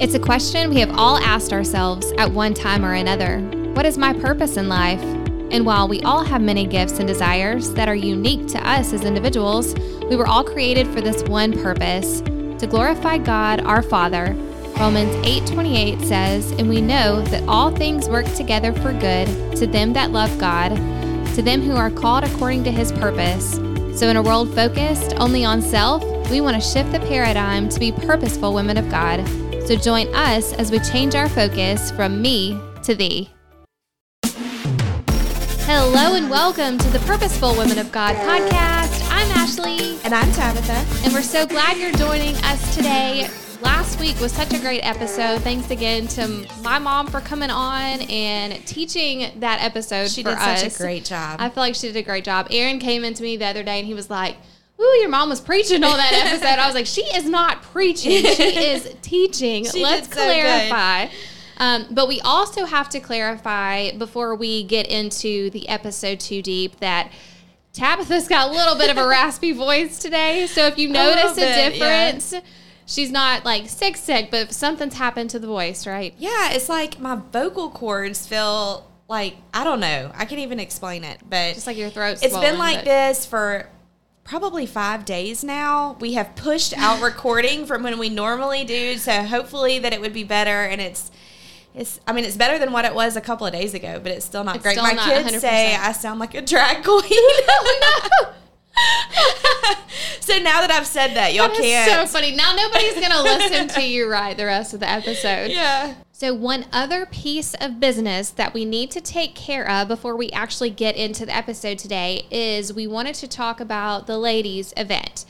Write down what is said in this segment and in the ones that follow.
It's a question we have all asked ourselves at one time or another What is my purpose in life? And while we all have many gifts and desires that are unique to us as individuals, we were all created for this one purpose to glorify God our Father. Romans 8:28 says, "And we know that all things work together for good to them that love God, to them who are called according to his purpose." So in a world focused only on self, we want to shift the paradigm to be purposeful women of God. So join us as we change our focus from me to thee. Hello and welcome to the Purposeful Women of God podcast. I'm Ashley. And I'm Tabitha. And we're so glad you're joining us today. Last week was such a great episode. Thanks again to my mom for coming on and teaching that episode She for did us. such a great job. I feel like she did a great job. Aaron came into me the other day and he was like, Ooh, your mom was preaching on that episode. I was like, she is not preaching. She is teaching. She Let's so clarify. Um, but we also have to clarify before we get into the episode too deep that Tabitha's got a little bit of a raspy voice today. So if you notice a, little bit, yeah. difference, she's not like sick, sick, but something's happened to the voice, right? yeah, it's like my vocal cords feel like I don't know. I can't even explain it, but Just like your throat. it's swollen, been like this for probably five days now. We have pushed out recording from when we normally do, so hopefully that it would be better. And it's, it's. I mean, it's better than what it was a couple of days ago, but it's still not It's great. still My not kids 100%. say I sound like a drag queen. so now that I've said that, y'all That can't. so funny. Now nobody's gonna listen to you right the rest of the episode. yeah. So one other piece of business that we need to take care of before we actually get into the episode today is we wanted to talk about the ladies event.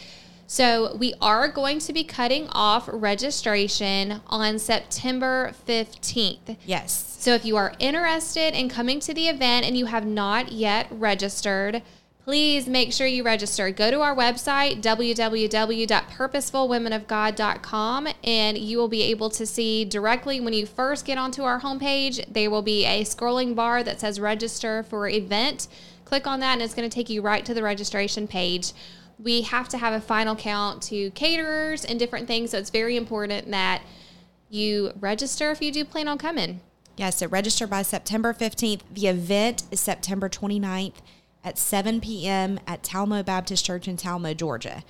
So we are going to be cutting off registration on September 15th. Yes. So if you are interested in coming to the event and you have not yet registered, please make sure you register. Go to our website, www.purposefulwomenofgod.com, and you will be able to see directly when you first get onto our homepage, there will be a scrolling bar that says register for event. Click on that, and it's going to take you right to the registration page. We have to have a final count to caterers and different things, so it's very important that you register if you do plan on coming. Yeah, so register by September 15th. The event is September 29th at 7 p.m. at Talmo Baptist Church in Talmo, Georgia.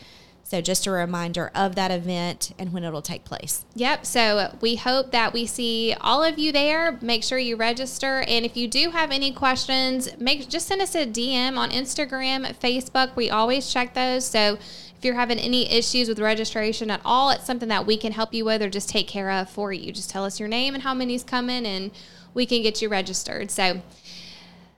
So just a reminder of that event and when it'll take place. Yep. So we hope that we see all of you there. Make sure you register. And if you do have any questions, make just send us a DM on Instagram, Facebook. We always check those. So if you're having any issues with registration at all, it's something that we can help you with or just take care of for you. Just tell us your name and how many's coming and we can get you registered. So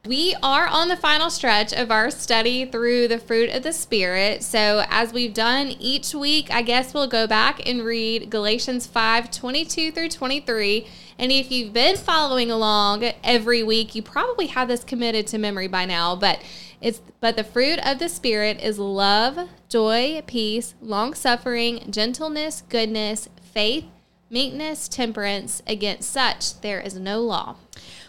we are on the final stretch of our study through the fruit of the Spirit. So, as we've done each week, I guess we'll go back and read Galatians 5 22 through 23. And if you've been following along every week, you probably have this committed to memory by now. But it's but the fruit of the Spirit is love, joy, peace, long suffering, gentleness, goodness, faith, meekness, temperance. Against such there is no law.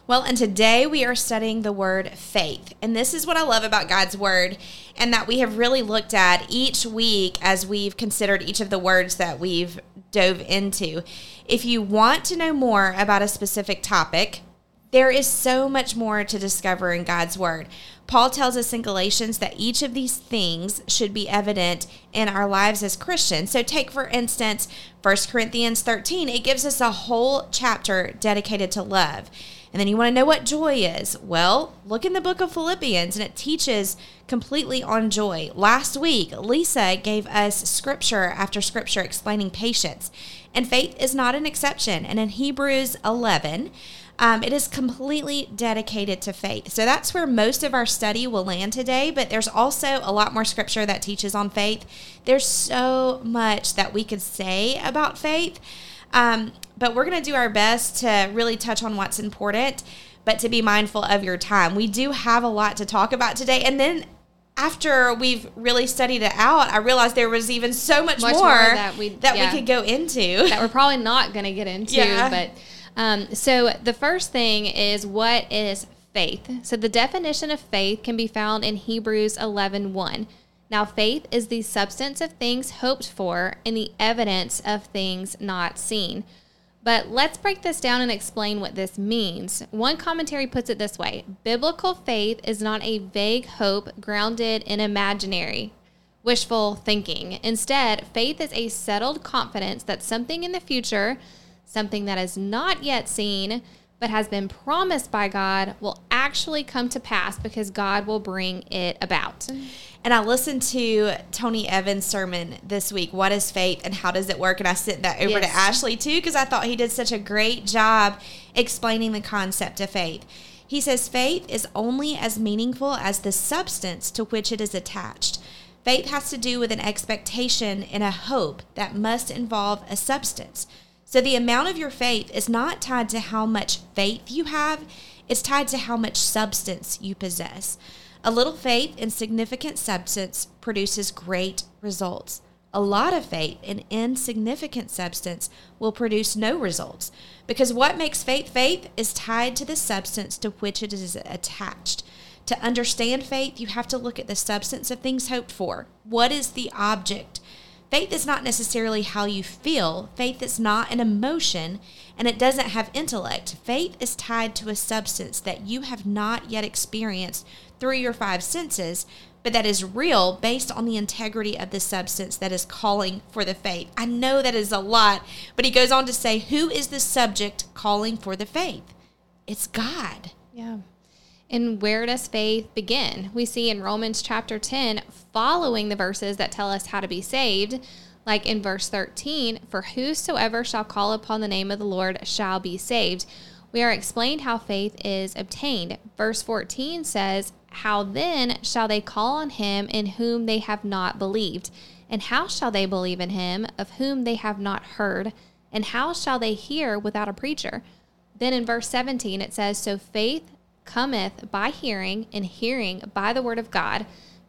Well, and today we are studying the word faith. And this is what I love about God's word, and that we have really looked at each week as we've considered each of the words that we've dove into. If you want to know more about a specific topic, there is so much more to discover in God's word. Paul tells us in Galatians that each of these things should be evident in our lives as Christians. So, take for instance 1 Corinthians 13, it gives us a whole chapter dedicated to love. And then you want to know what joy is? Well, look in the book of Philippians and it teaches completely on joy. Last week, Lisa gave us scripture after scripture explaining patience. And faith is not an exception. And in Hebrews 11, um, it is completely dedicated to faith. So that's where most of our study will land today, but there's also a lot more scripture that teaches on faith. There's so much that we could say about faith, um, but we're going to do our best to really touch on what's important, but to be mindful of your time. We do have a lot to talk about today. And then after we've really studied it out, I realized there was even so much, Much more, more that we- that yeah. we could go into. that we're probably not going to get into. Yeah. But um, so the first thing is what is faith? So the definition of faith can be found in Hebrews 11 1. Now, faith is the substance of things hoped for and the evidence of things not seen. But let's break this down and explain what this means. One commentary puts it this way Biblical faith is not a vague hope grounded in imaginary, wishful thinking. Instead, faith is a settled confidence that something in the future, something that is not yet seen, but has been promised by God, will actually come to pass because God will bring it about. And I listened to Tony Evans' sermon this week, What is Faith and How Does It Work? And I sent that over yes. to Ashley too, because I thought he did such a great job explaining the concept of faith. He says faith is only as meaningful as the substance to which it is attached. Faith has to do with an expectation and a hope that must involve a substance. So the amount of your faith is not tied to how much faith you have, it's tied to how much substance you possess. A little faith in significant substance produces great results. A lot of faith in insignificant substance will produce no results because what makes faith faith is tied to the substance to which it is attached. To understand faith, you have to look at the substance of things hoped for. What is the object? Faith is not necessarily how you feel. Faith is not an emotion and it doesn't have intellect. Faith is tied to a substance that you have not yet experienced through your five senses, but that is real based on the integrity of the substance that is calling for the faith. I know that is a lot, but he goes on to say, Who is the subject calling for the faith? It's God. Yeah. And where does faith begin? We see in Romans chapter 10, following the verses that tell us how to be saved, like in verse 13, for whosoever shall call upon the name of the Lord shall be saved. We are explained how faith is obtained. Verse 14 says, how then shall they call on him in whom they have not believed? And how shall they believe in him of whom they have not heard? And how shall they hear without a preacher? Then in verse 17 it says, So faith cometh by hearing, and hearing by the word of God.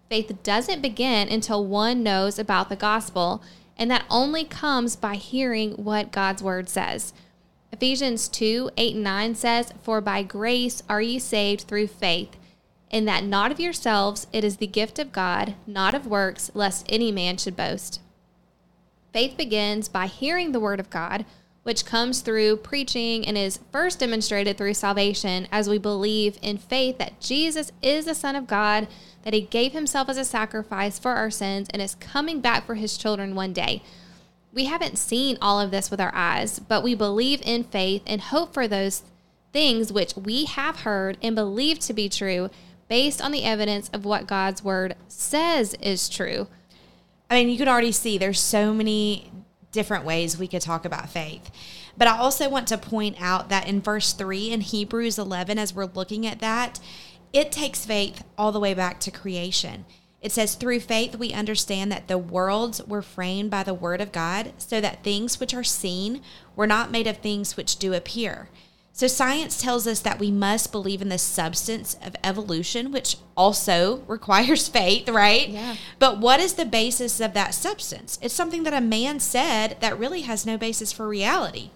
Faith doesn't begin until one knows about the gospel, and that only comes by hearing what God's word says. Ephesians 2 8 and 9 says, For by grace are ye saved through faith in that not of yourselves, it is the gift of God, not of works, lest any man should boast. Faith begins by hearing the word of God, which comes through preaching and is first demonstrated through salvation as we believe in faith that Jesus is the Son of God, that he gave himself as a sacrifice for our sins, and is coming back for his children one day. We haven't seen all of this with our eyes, but we believe in faith and hope for those things which we have heard and believe to be true based on the evidence of what God's word says is true. I mean, you can already see there's so many different ways we could talk about faith. But I also want to point out that in verse 3 in Hebrews 11, as we're looking at that, it takes faith all the way back to creation. It says, Through faith, we understand that the worlds were framed by the word of God, so that things which are seen were not made of things which do appear. So, science tells us that we must believe in the substance of evolution, which also requires faith, right? Yeah. But what is the basis of that substance? It's something that a man said that really has no basis for reality.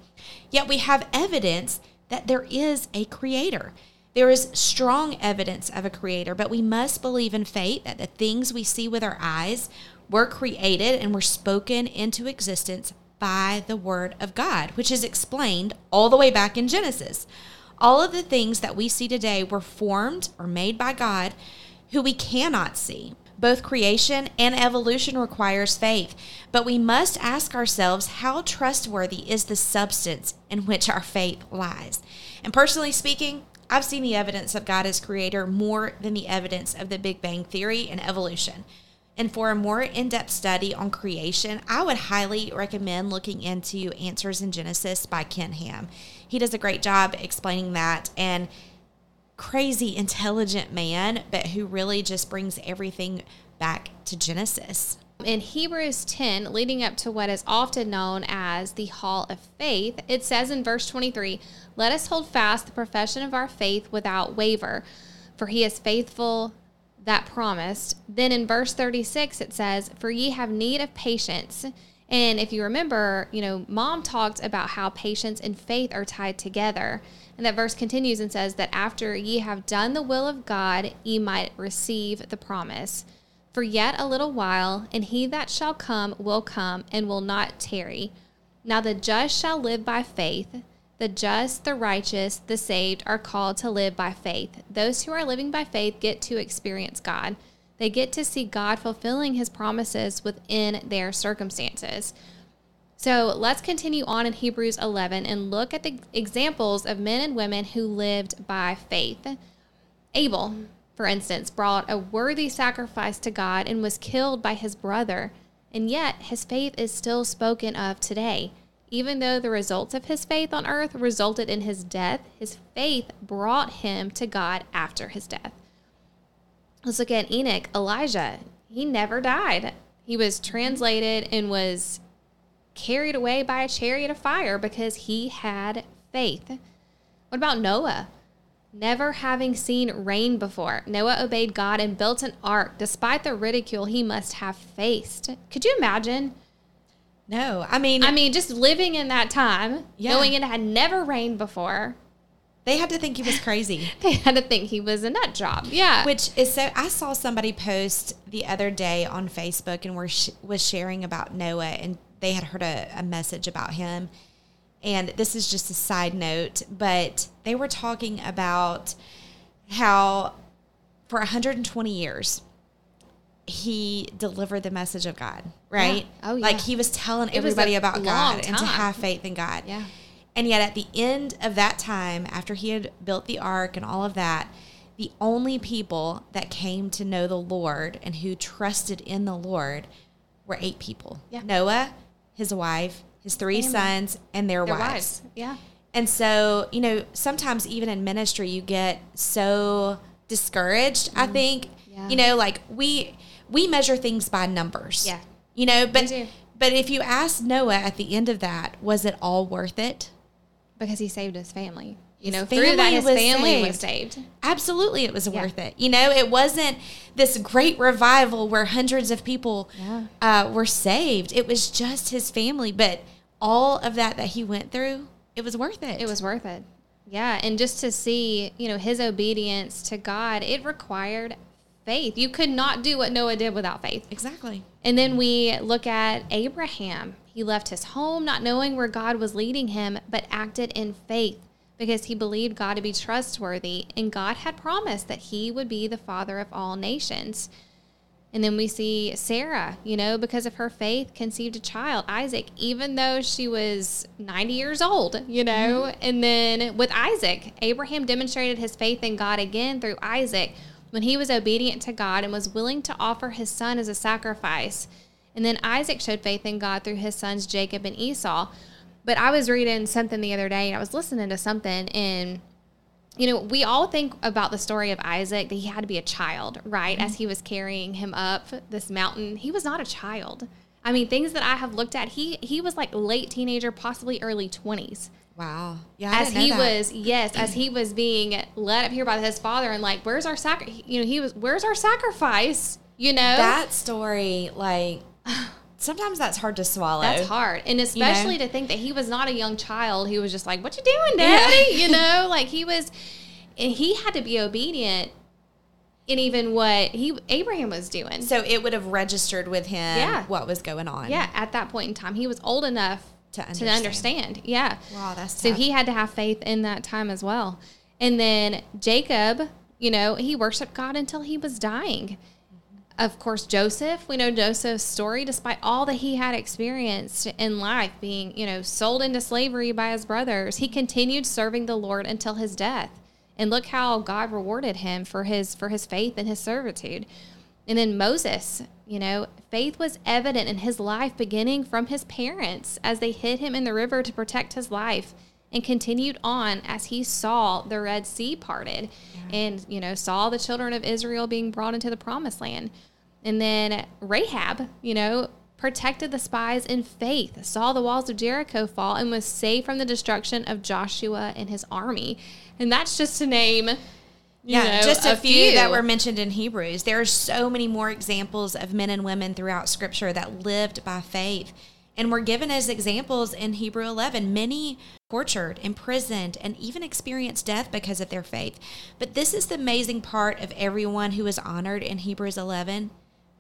Yet we have evidence that there is a creator. There is strong evidence of a creator, but we must believe in faith that the things we see with our eyes were created and were spoken into existence by the Word of God, which is explained all the way back in Genesis. All of the things that we see today were formed or made by God who we cannot see. Both creation and evolution requires faith, but we must ask ourselves how trustworthy is the substance in which our faith lies. And personally speaking, I've seen the evidence of God as creator more than the evidence of the Big Bang Theory and evolution. And for a more in depth study on creation, I would highly recommend looking into Answers in Genesis by Ken Ham. He does a great job explaining that and crazy intelligent man, but who really just brings everything back to Genesis. In Hebrews 10, leading up to what is often known as the Hall of Faith, it says in verse 23 Let us hold fast the profession of our faith without waver, for he is faithful that promised. Then in verse 36, it says, For ye have need of patience. And if you remember, you know, mom talked about how patience and faith are tied together. And that verse continues and says that after ye have done the will of God, ye might receive the promise. For yet a little while, and he that shall come will come and will not tarry. Now the just shall live by faith. The just, the righteous, the saved are called to live by faith. Those who are living by faith get to experience God. They get to see God fulfilling his promises within their circumstances. So let's continue on in Hebrews 11 and look at the examples of men and women who lived by faith. Abel, for instance, brought a worthy sacrifice to God and was killed by his brother, and yet his faith is still spoken of today. Even though the results of his faith on earth resulted in his death, his faith brought him to God after his death. Let's look at Enoch, Elijah. He never died. He was translated and was carried away by a chariot of fire because he had faith. What about Noah? Never having seen rain before, Noah obeyed God and built an ark despite the ridicule he must have faced. Could you imagine? No, I mean, I mean, just living in that time, Yeah. knowing it had never rained before, they had to think he was crazy. they had to think he was a nut job. Yeah. Which is so. I saw somebody post the other day on Facebook and were sh- was sharing about Noah, and they had heard a, a message about him. And this is just a side note, but they were talking about how for 120 years he delivered the message of God, right? Oh, yeah. Like he was telling was everybody a about God and to have faith in God. Yeah. And yet, at the end of that time, after he had built the ark and all of that, the only people that came to know the Lord and who trusted in the Lord were eight people Yeah. Noah, his wife, his three Family. sons, and their, Their wives. wives. Yeah. And so, you know, sometimes even in ministry, you get so discouraged. I mm. think. Yeah. you know, like we we measure things by numbers. Yeah. You know, but but if you ask Noah at the end of that, was it all worth it? Because he saved his family. You His know, through that, his family was saved. Absolutely, it was Yeah. worth it. You know, it wasn't this great revival where hundreds of people Yeah. uh, were saved. It was just his family, but all of that that he went through, it was worth it. It was worth it. Yeah, and just to see, you know, his obedience to God, it required faith. You could not do what Noah did without faith. exactly. And then we look at Abraham. He left his home not knowing where God was leading him, but acted in faith because he believed God to be trustworthy and God had promised that he would be the father of all nations. And then we see Sarah, you know, because of her faith, conceived a child, Isaac, even though she was 90 years old, you know. Mm-hmm. And then with Isaac, Abraham demonstrated his faith in God again through Isaac when he was obedient to God and was willing to offer his son as a sacrifice. And then Isaac showed faith in God through his sons Jacob and Esau. But I was reading something the other day and I was listening to something and you know, we all think about the story of Isaac that he had to be a child, right? Mm-hmm. As he was carrying him up this mountain. He was not a child. I mean, things that I have looked at, he he was like late teenager, possibly early 20s. Wow. Yeah. I As he was, yes, as he was being led up here by his father and like, where's our sacri you know, he was where's our sacrifice? You know? that story, like sometimes that's hard to swallow. That's hard. And especially know? to think that he was not a young child. He was just like, What you doing, daddy? You know, like he was and he had to be obedient in even what he Abraham was doing. So it would have registered with him Yeah. what was going on. yeah, at that point in time. He was old enough To to understand. understand. Yeah. Wow, that's So he had to have faith in that time as well. And then Jacob, you know, he worshiped God until he was dying. Of course, Joseph, we know Joseph's story, despite all that he had experienced in life, being, you know, sold into slavery by his brothers, he continued serving the Lord until his death. And look how God rewarded him for his for his faith and his servitude. And then Moses, you know, faith was evident in his life beginning from his parents as they hid him in the river to protect his life and continued on as he saw the Red Sea parted and, you know, saw the children of Israel being brought into the promised land. And then Rahab, you know, protected the spies in faith, saw the walls of Jericho fall, and was saved from the destruction of Joshua and his army. And that's just to name. You Yeah, know, just a, few, that were mentioned in Hebrews. There are so many more examples of men and women throughout Scripture that lived by faith. And were given as examples in Hebrew 11. Many tortured, imprisoned, and even experienced death because of their faith. But this is the amazing part of everyone who is honored in Hebrews 11.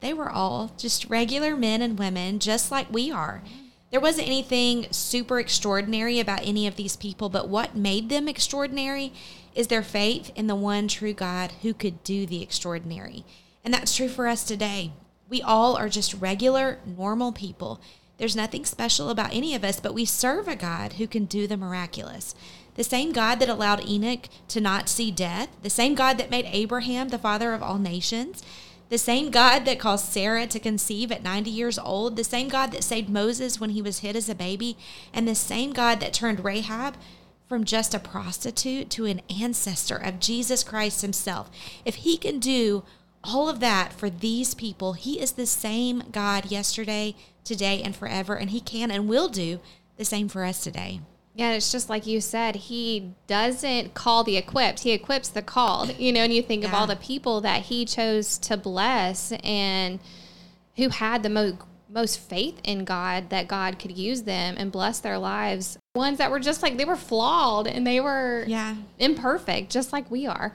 They were all just regular men and women, just like we are. There wasn't anything super extraordinary about any of these people, but what made them extraordinary is their faith in the one true God who could do the extraordinary. And that's true for us today. We all are just regular, normal people. There's nothing special about any of us, but we serve a God who can do the miraculous. The same God that allowed Enoch to not see death, the same God that made Abraham the father of all nations, the same God that caused Sarah to conceive at 90 years old, the same God that saved Moses when he was hid as a baby, and the same God that turned Rahab from just a prostitute to an ancestor of Jesus Christ himself. If he can do all of that for these people, he is the same God yesterday, today, and forever, and he can and will do the same for us today. Yeah, it's just like you said, he doesn't call the equipped, he equips the called. You know, and you think yeah. of all the people that he chose to bless and who had the most most faith in God that God could use them and bless their lives. Ones that were just like they were flawed and they were yeah. imperfect, just like we are.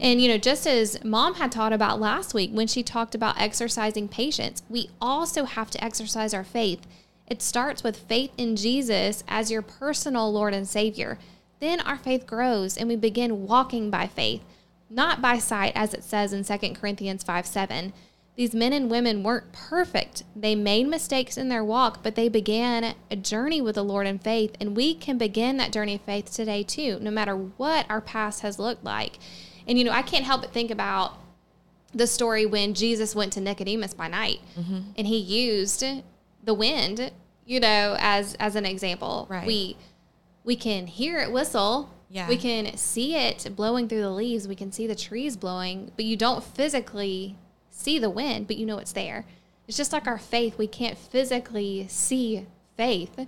And you know, just as mom had taught about last week when she talked about exercising patience, we also have to exercise our faith it starts with faith in Jesus as your personal Lord and Savior. Then our faith grows and we begin walking by faith, not by sight, as it says in 2 Corinthians 5 7. These men and women weren't perfect. They made mistakes in their walk, but they began a journey with the Lord in faith. And we can begin that journey of faith today, too, no matter what our past has looked like. And, you know, I can't help but think about the story when Jesus went to Nicodemus by night mm-hmm. and he used the wind, you know, as as an example. Right. We we can hear it whistle. Yeah. We can see it blowing through the leaves. We can see the trees blowing, but you don't physically see the wind, but you know it's there. It's just like our faith. We can't physically see faith,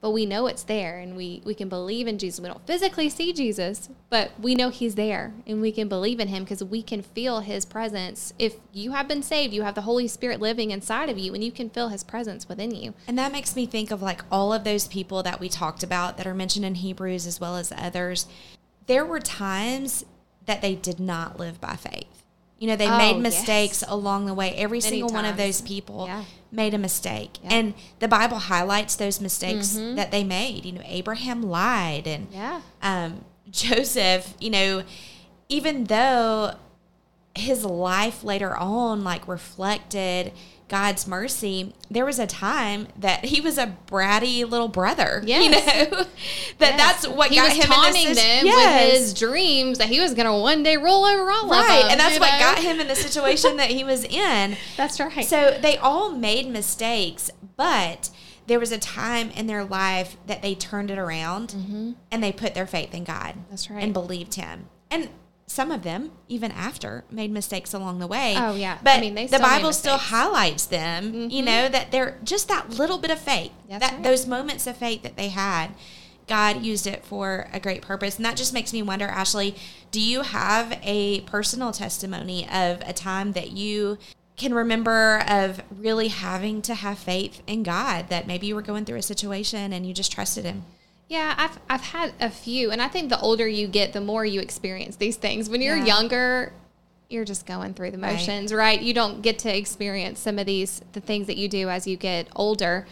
but we know it's there and we, we can believe in Jesus. We don't physically see Jesus, but we know he's there and we can believe in him because we can feel his presence. If you have been saved, you have the Holy Spirit living inside of you and you can feel his presence within you. And that makes me think of like all of those people that we talked about that are mentioned in Hebrews as well as others. There were times that they did not live by faith. You know, they oh, made mistakes yes. along the way. Every Many single times. one of those people yeah. made a mistake. Yeah. And the Bible highlights those mistakes mm-hmm. that they made. You know, Abraham lied and yeah. um, Joseph, you know, even though his life later on like reflected God's mercy, there was a time that he was a bratty little brother. Yes. You know, that yes. that's what he got was him taunting in this, them yes. with his dreams that he was going to one day roll over all right. of them. and that's what know? got him in the situation that he was in. That's right. So they all made mistakes, but there was a time in their life that they turned it around mm-hmm. and they put their faith in God. That's right. And believed him. And some of them, even after, made mistakes along the way. Oh yeah, but I mean, the Bible still highlights them. Mm-hmm. You know that they're just that little bit of faith, That's that right. those moments of faith that they had. God used it for a great purpose, and that just makes me wonder, Ashley, do you have a personal testimony of a time that you can remember of really having to have faith in God that maybe you were going through a situation and you just trusted Him? Yeah, I've I've had a few, and I think the older you get, the more you experience these things. When you're yeah. younger, you're just going through the motions, right. right? You don't get to experience some of these the things that you do as you get older,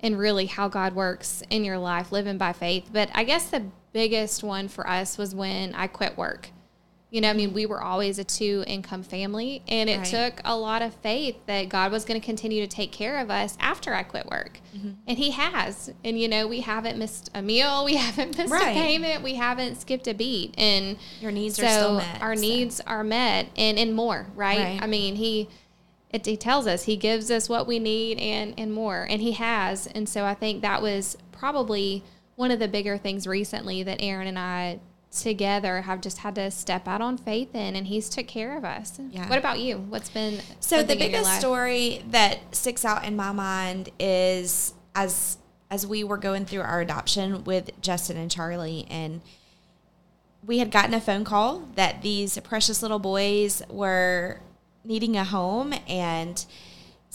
and really how God works in your life, living by faith. But I guess the biggest one for us was when I quit work. You know, I mean, we were always a two income family, and it right. took a lot of faith that God was going to continue to take care of us after I quit work. Mm-hmm. And He has. And, you know, we haven't missed a meal, we haven't missed right. a payment, we haven't skipped a beat. And your needs so are still met. Our so. needs are met and, and more, right? right? I mean, He. It, he tells us he gives us what we need and and more and he has and so i think that was probably one of the bigger things recently that aaron and i together have just had to step out on faith in and he's took care of us. Yeah. What about you? What's been So the biggest story that sticks out in my mind is as as we were going through our adoption with Justin and Charlie and we had gotten a phone call that these precious little boys were needing a home and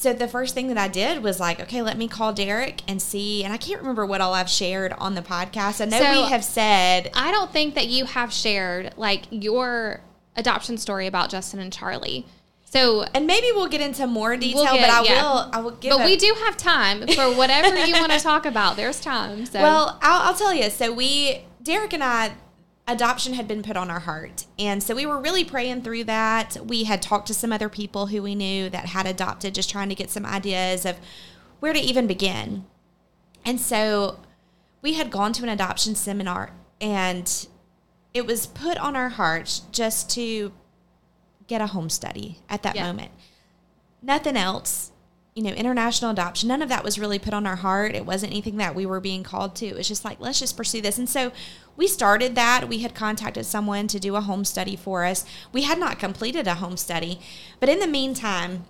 so the first thing that I did was like, okay, let me call Derek and see. And I can't remember what all I've shared on the podcast. I know so we have said. I don't think that you have shared like your adoption story about Justin and Charlie. So, and maybe we'll get into more detail, get- but I yeah. will. I will give. but a- we do have time for whatever you want to talk about. There's time. So, Well, I'll, I'll tell you. So we, Derek and I, adoption had been put on our heart, and so we were really praying through that. We had talked to some other people who we knew that had adopted, just trying to get some ideas of where to even begin. And so we had gone to an adoption seminar, and it was put on our hearts just to get a home study at that Yeah. moment. Nothing else, you know, international adoption, none of that was really put on our heart. It wasn't anything that we were being called to. It was just like, let's just pursue this. And so we started that. We had contacted someone to do a home study for us. We had not completed a home study, but in the meantime,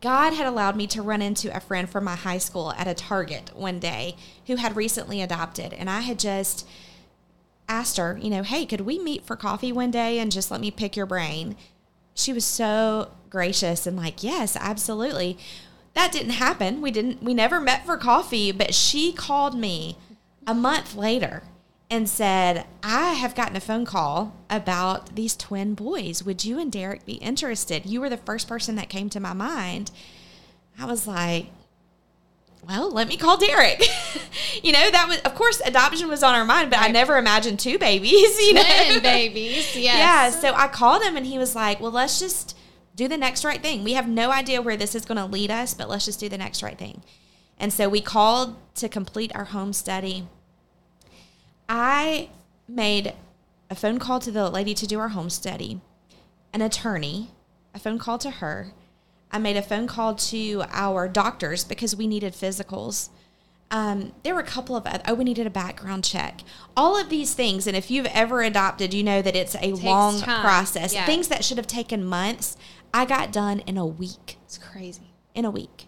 God had allowed me to run into a friend from my high school at a Target one day who had recently adopted. And I had just asked her, you know, hey, could we meet for coffee one day and just let me pick your brain? She was so gracious and like, yes, absolutely. That didn't happen. We didn't, we never met for coffee, but she called me a month later and said, I have gotten a phone call about these twin boys. Would you and Derek be interested? You were the first person that came to my mind. I was like, well, let me call Derek. you know, that was, of course, adoption was on our mind, but I never imagined two babies, you know? twin babies. Yes. Yeah. So I called him and he was like, well, let's just do the next right thing. We have no idea where this is going to lead us, but let's just do the next right thing. And so we called to complete our home study. I made a phone call to the lady to do our home study, an attorney, a phone call to her. I made a phone call to our doctors because we needed physicals. Um, there were a couple of other, oh, we needed a background check. All of these things, and if you've ever adopted, you know that it's a long time. process. Yeah. Things that should have taken months, I got done in a week It's crazy. in a week.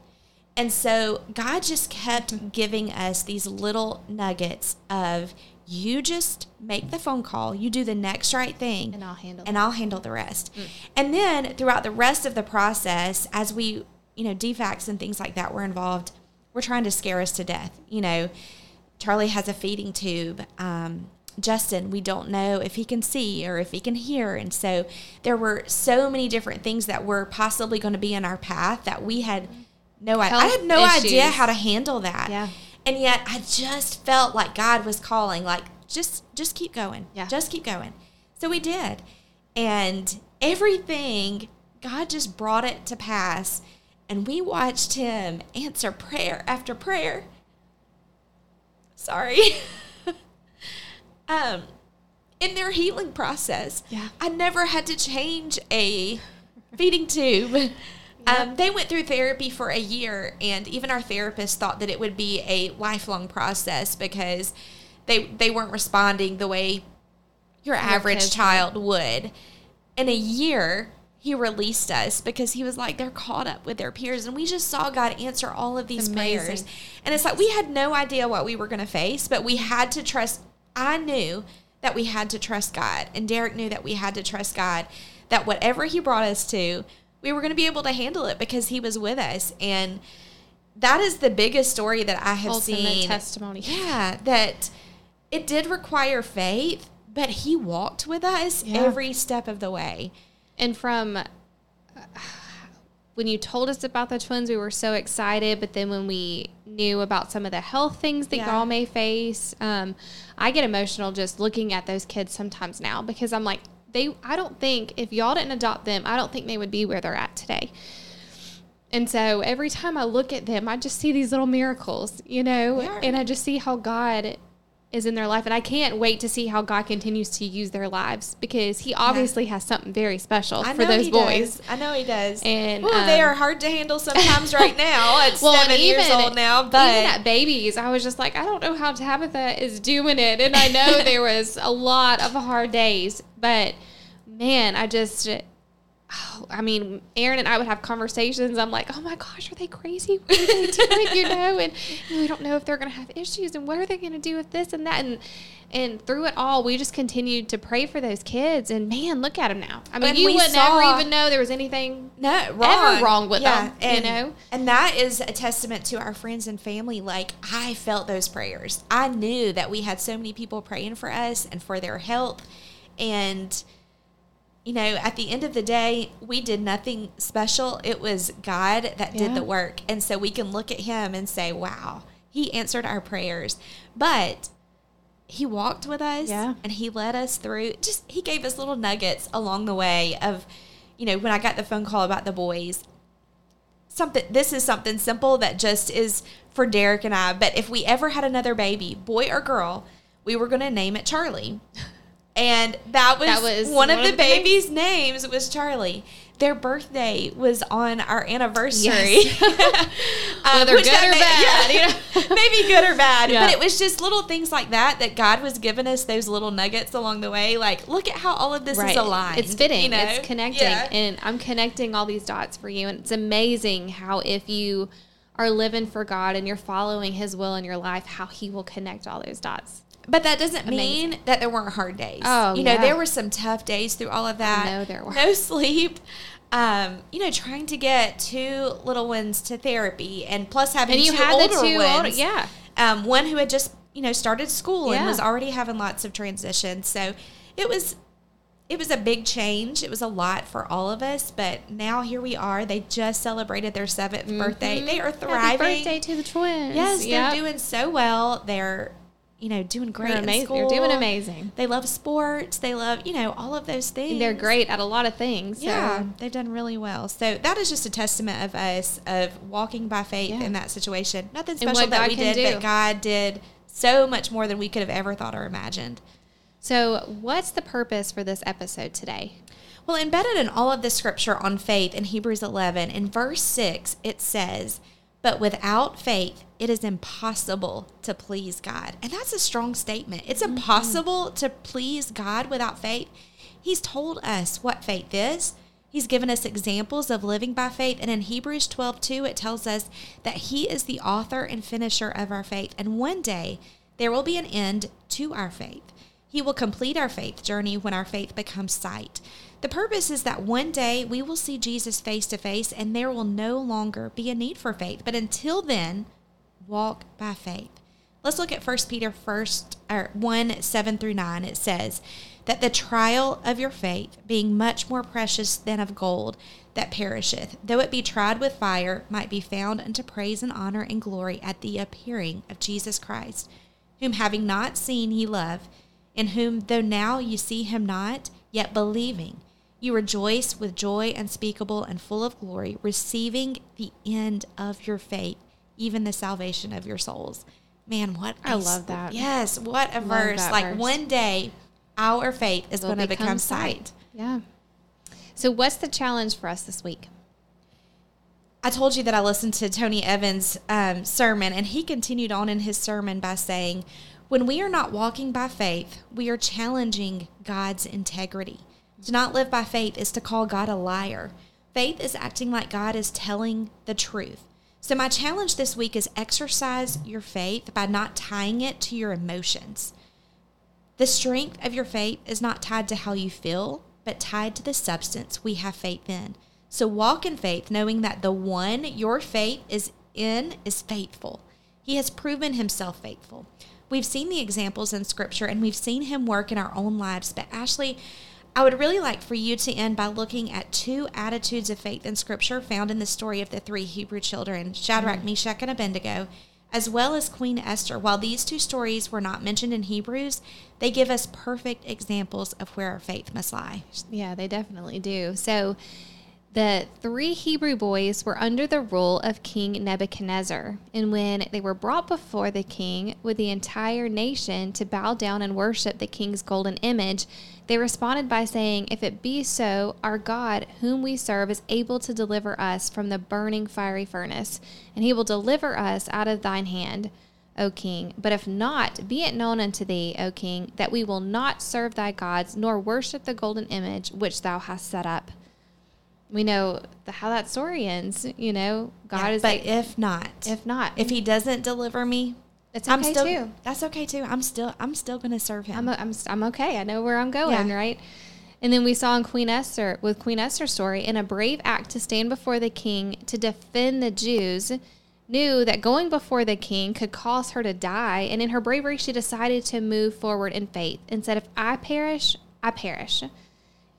And so God just kept giving us these little nuggets of you just make the phone call, you do the next right thing, And I'll handle and I'll handle the rest. And then throughout the rest of the process, as we, you know, defects and things like that were involved, we're trying to scare us to death. You know, Charlie has a feeding tube. Um, Justin, we don't know if he can see or if he can hear. And so there were so many different things that were possibly going to be in our path that we had no idea. I Health had no idea how to handle that. Yeah. And yet I just felt like God was calling, like, just just keep going. Yeah. Just keep going. So we did. And everything, God just brought it to pass. And we watched him answer prayer after prayer. Sorry. um, in their healing process. Yeah. I never had to change a feeding tube. Um, they went through therapy for a year, and even our therapist thought that it would be a lifelong process because they they weren't responding the way your average child would. In a year, he released us because he was like they're caught up with their peers, and we just saw God answer all of these Amazing. prayers. And it's like we had no idea what we were going to face, but we had to trust. I knew that we had to trust God, and Derek knew that we had to trust God. That whatever He brought us to, we were going to be able to handle it because He was with us, and that is the biggest story that I have Ultimate seen. testimony. Yeah, that it did require faith, but He walked with us Yeah. every step of the way. And from uh, when you told us about the twins, we were so excited. But then when we knew about some of the health things that Yeah. y'all may face, um, I get emotional just looking at those kids sometimes now because I'm like, they. I don't think if y'all didn't adopt them, I don't think they would be where they're at today. And so every time I look at them, I just see these little miracles, you know, are. and I just see how God is in their life. And I can't wait to see how God continues to use their lives because He obviously has something very special I for those boys. Does. I know he does. And, they um, are hard to handle sometimes right now at Well, seven years old now. But Even at babies, I was just like, I don't know how Tabitha is doing it. And I know there was a lot of hard days, but man, I just, oh, I mean, Aaron and I would have conversations. I'm like, oh my gosh, are they crazy? What are they doing? You know, and we don't know if they're going to have issues and what are they going to do with this and that. And, and through it all, we just continued to pray for those kids. And man, look at them now. I mean, And you would saw- never even know there was anything no, wrong. wrong with them, you know? And that is a testament to our friends and family. Like I felt those prayers. I knew that we had so many people praying for us and for their health, and you know, at the end of the day, we did nothing special. It was God that did the work. And so we can look at him and say, wow, he answered our prayers. But he walked with us Yeah. and he led us through just he gave us little nuggets along the way of you know when i got the phone call about the boys something this is something simple that just is for derek and i but if we ever had another baby boy or girl we were going to name it charlie and that was, That was one of one the of the names? babies names was charlie their birthday was on our anniversary Yes. Um, Whether good or may- bad, yeah, you know? maybe good or bad Yeah. but it was just little things like that that god was giving us those little nuggets along the way like look at how all of this is aligned It's fitting. you know? It's connecting. Yeah. And I'm connecting all these dots for you. And it's amazing how if you are living for God and you're following his will in your life, how he will connect all those dots. But that doesn't Amazing. mean that there weren't hard days. Oh, you know, yeah. there were some tough days through all of that. know there were. No sleep. Um, you know, trying to get two little ones to therapy, and plus having And you two had older the two ones. older, yeah. Um, one who had just you know started school and was already having lots of transitions. So it was it was a big change. It was a lot for all of us. But now here we are. They just celebrated their 7th birthday. They are thriving. Mm-hmm. Happy birthday to the twins. Yes, they're doing so well. They're, you know, doing great. In amazing. They're doing amazing. They love sports. They love, you know, all of those things. They're great at a lot of things. So. Yeah, they've done really well. So that is just a testament of us of walking by faith Yeah. in that situation. Nothing special that God we did, do. but God did so much more than we could have ever thought or imagined. So, what's the purpose for this episode today? Well, embedded in all of the scripture on faith in Hebrews 11, in verse 6, it says, But without faith, it is impossible to please God. And that's a strong statement. It's mm-hmm. impossible to please God without faith. He's told us what faith is. He's given us examples of living by faith. And in Hebrews 12, 2, it tells us that He is the author and finisher of our faith. And one day, there will be an end to our faith. He will complete our faith journey when our faith becomes sight. The purpose is that one day we will see Jesus face to face and there will no longer be a need for faith. But until then, walk by faith. Let's look at 1 Peter first or 1 7 through 9. It says that the trial of your faith, being much more precious than of gold that perisheth, though it be tried with fire, might be found unto praise and honor and glory at the appearing of Jesus Christ, whom having not seen ye love, in whom though now you see him not, yet believing, you rejoice with joy unspeakable and full of glory, receiving the end of your faith, even the salvation of your souls. Man, what I a love that. Yes, what a verse! Like verse. one day, our faith is going to become sight. Yeah. So, what's the challenge for us this week? I told you that I listened to Tony Evans' um, sermon, and he continued on in his sermon by saying, When we are not walking by faith, we are challenging God's integrity. To not live by faith is to call God a liar. Faith is acting like God is telling the truth. So, my challenge this week is exercise your faith by not tying it to your emotions. The strength of your faith is not tied to how you feel, but tied to the substance we have faith in. So walk in faith, knowing that the one your faith is in is faithful. He has proven himself faithful. We've seen the examples in scripture and we've seen him work in our own lives. But Ashley, I would really like for you to end by looking at two attitudes of faith in scripture found in the story of the three Hebrew children, Shadrach, mm-hmm. Meshach, and Abednego, as well as Queen Esther. While these two stories were not mentioned in Hebrews, they give us perfect examples of where our faith must lie. Yeah, they definitely do. So, the three Hebrew boys were under the rule of King Nebuchadnezzar. And when they were brought before the king with the entire nation to bow down and worship the king's golden image, they responded by saying, If it be so, our God, whom we serve, is able to deliver us from the burning fiery furnace, and he will deliver us out of thine hand. O king. But if not, be it known unto thee, O king, that we will not serve thy gods, nor worship the golden image which thou hast set up. We know the, how that story ends. You know, God Yeah, is but like, if not, if not, if he doesn't deliver me, it's I'm okay still too. that's okay too. I'm still I'm still going to serve him. I'm, I'm, I'm okay. I know where I'm going, Yeah. right? And then we saw in Queen Esther, with Queen Esther's story, in a brave act to stand before the king to defend the Jews, knew that going before the king could cause her to die. And in her bravery, she decided to move forward in faith and said, If I perish, I perish.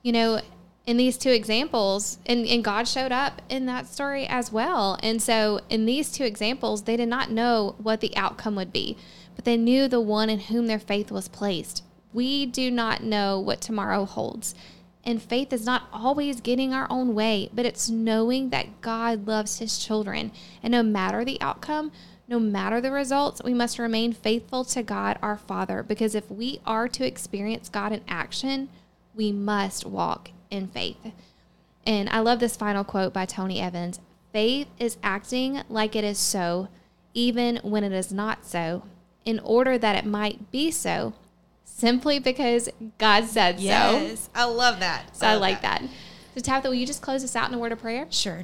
You know, in these two examples, and, and God showed up in that story as well. And so, in these two examples, they did not know what the outcome would be, but they knew the one in whom their faith was placed. We do not know what tomorrow holds. And faith is not always getting our own way, but it's knowing that God loves his children. And no matter the outcome, no matter the results, we must remain faithful to God our Father because if we are to experience God in action, we must walk in faith. And I love this final quote by Tony Evans Faith is acting like it is so, even when it is not so, in order that it might be so, simply because God said yes, so. I love that. So I, I like that. that. So, Tabitha, will you just close us out in a word of prayer? Sure.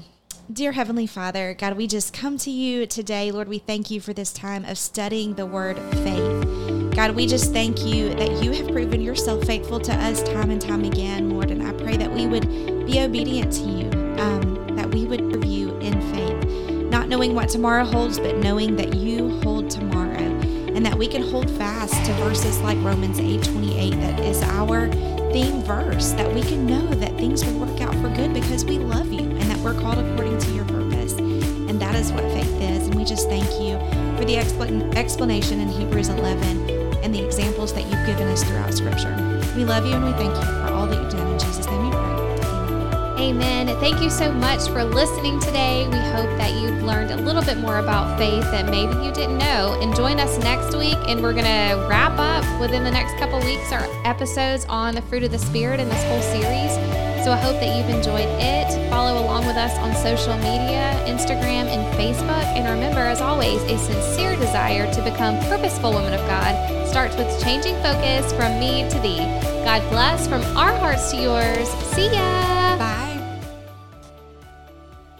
Dear Heavenly Father, God, we just come to you today. Lord, we thank you for this time of studying the word faith. God, we just thank you that you have proven yourself faithful to us time and time again, Lord. And I pray that we would be obedient to you, um, that we would serve you in faith, not knowing what tomorrow holds, but knowing that you hold tomorrow, and that we can hold fast to verses like Romans 8:28, that is our theme verse, that we can know that things will work out for good because we love you and that we're called according to your purpose. And that is what faith is. And we just thank you for the explanation in Hebrews 11 and the examples that you've given us throughout Scripture. We love you and we thank you for all that you've done. In Jesus' name we pray. Amen. Thank you so much for listening today. We hope that you've learned a little bit more about faith that maybe you didn't know. And join us next week, and we're going to wrap up within the next couple weeks our episodes on the fruit of the Spirit in this whole series. So I hope that you've enjoyed it. Follow along with us on social media, Instagram, and Facebook. And remember, as always, a sincere desire to become purposeful women of God starts with changing focus from me to thee. God bless from our hearts to yours. See ya.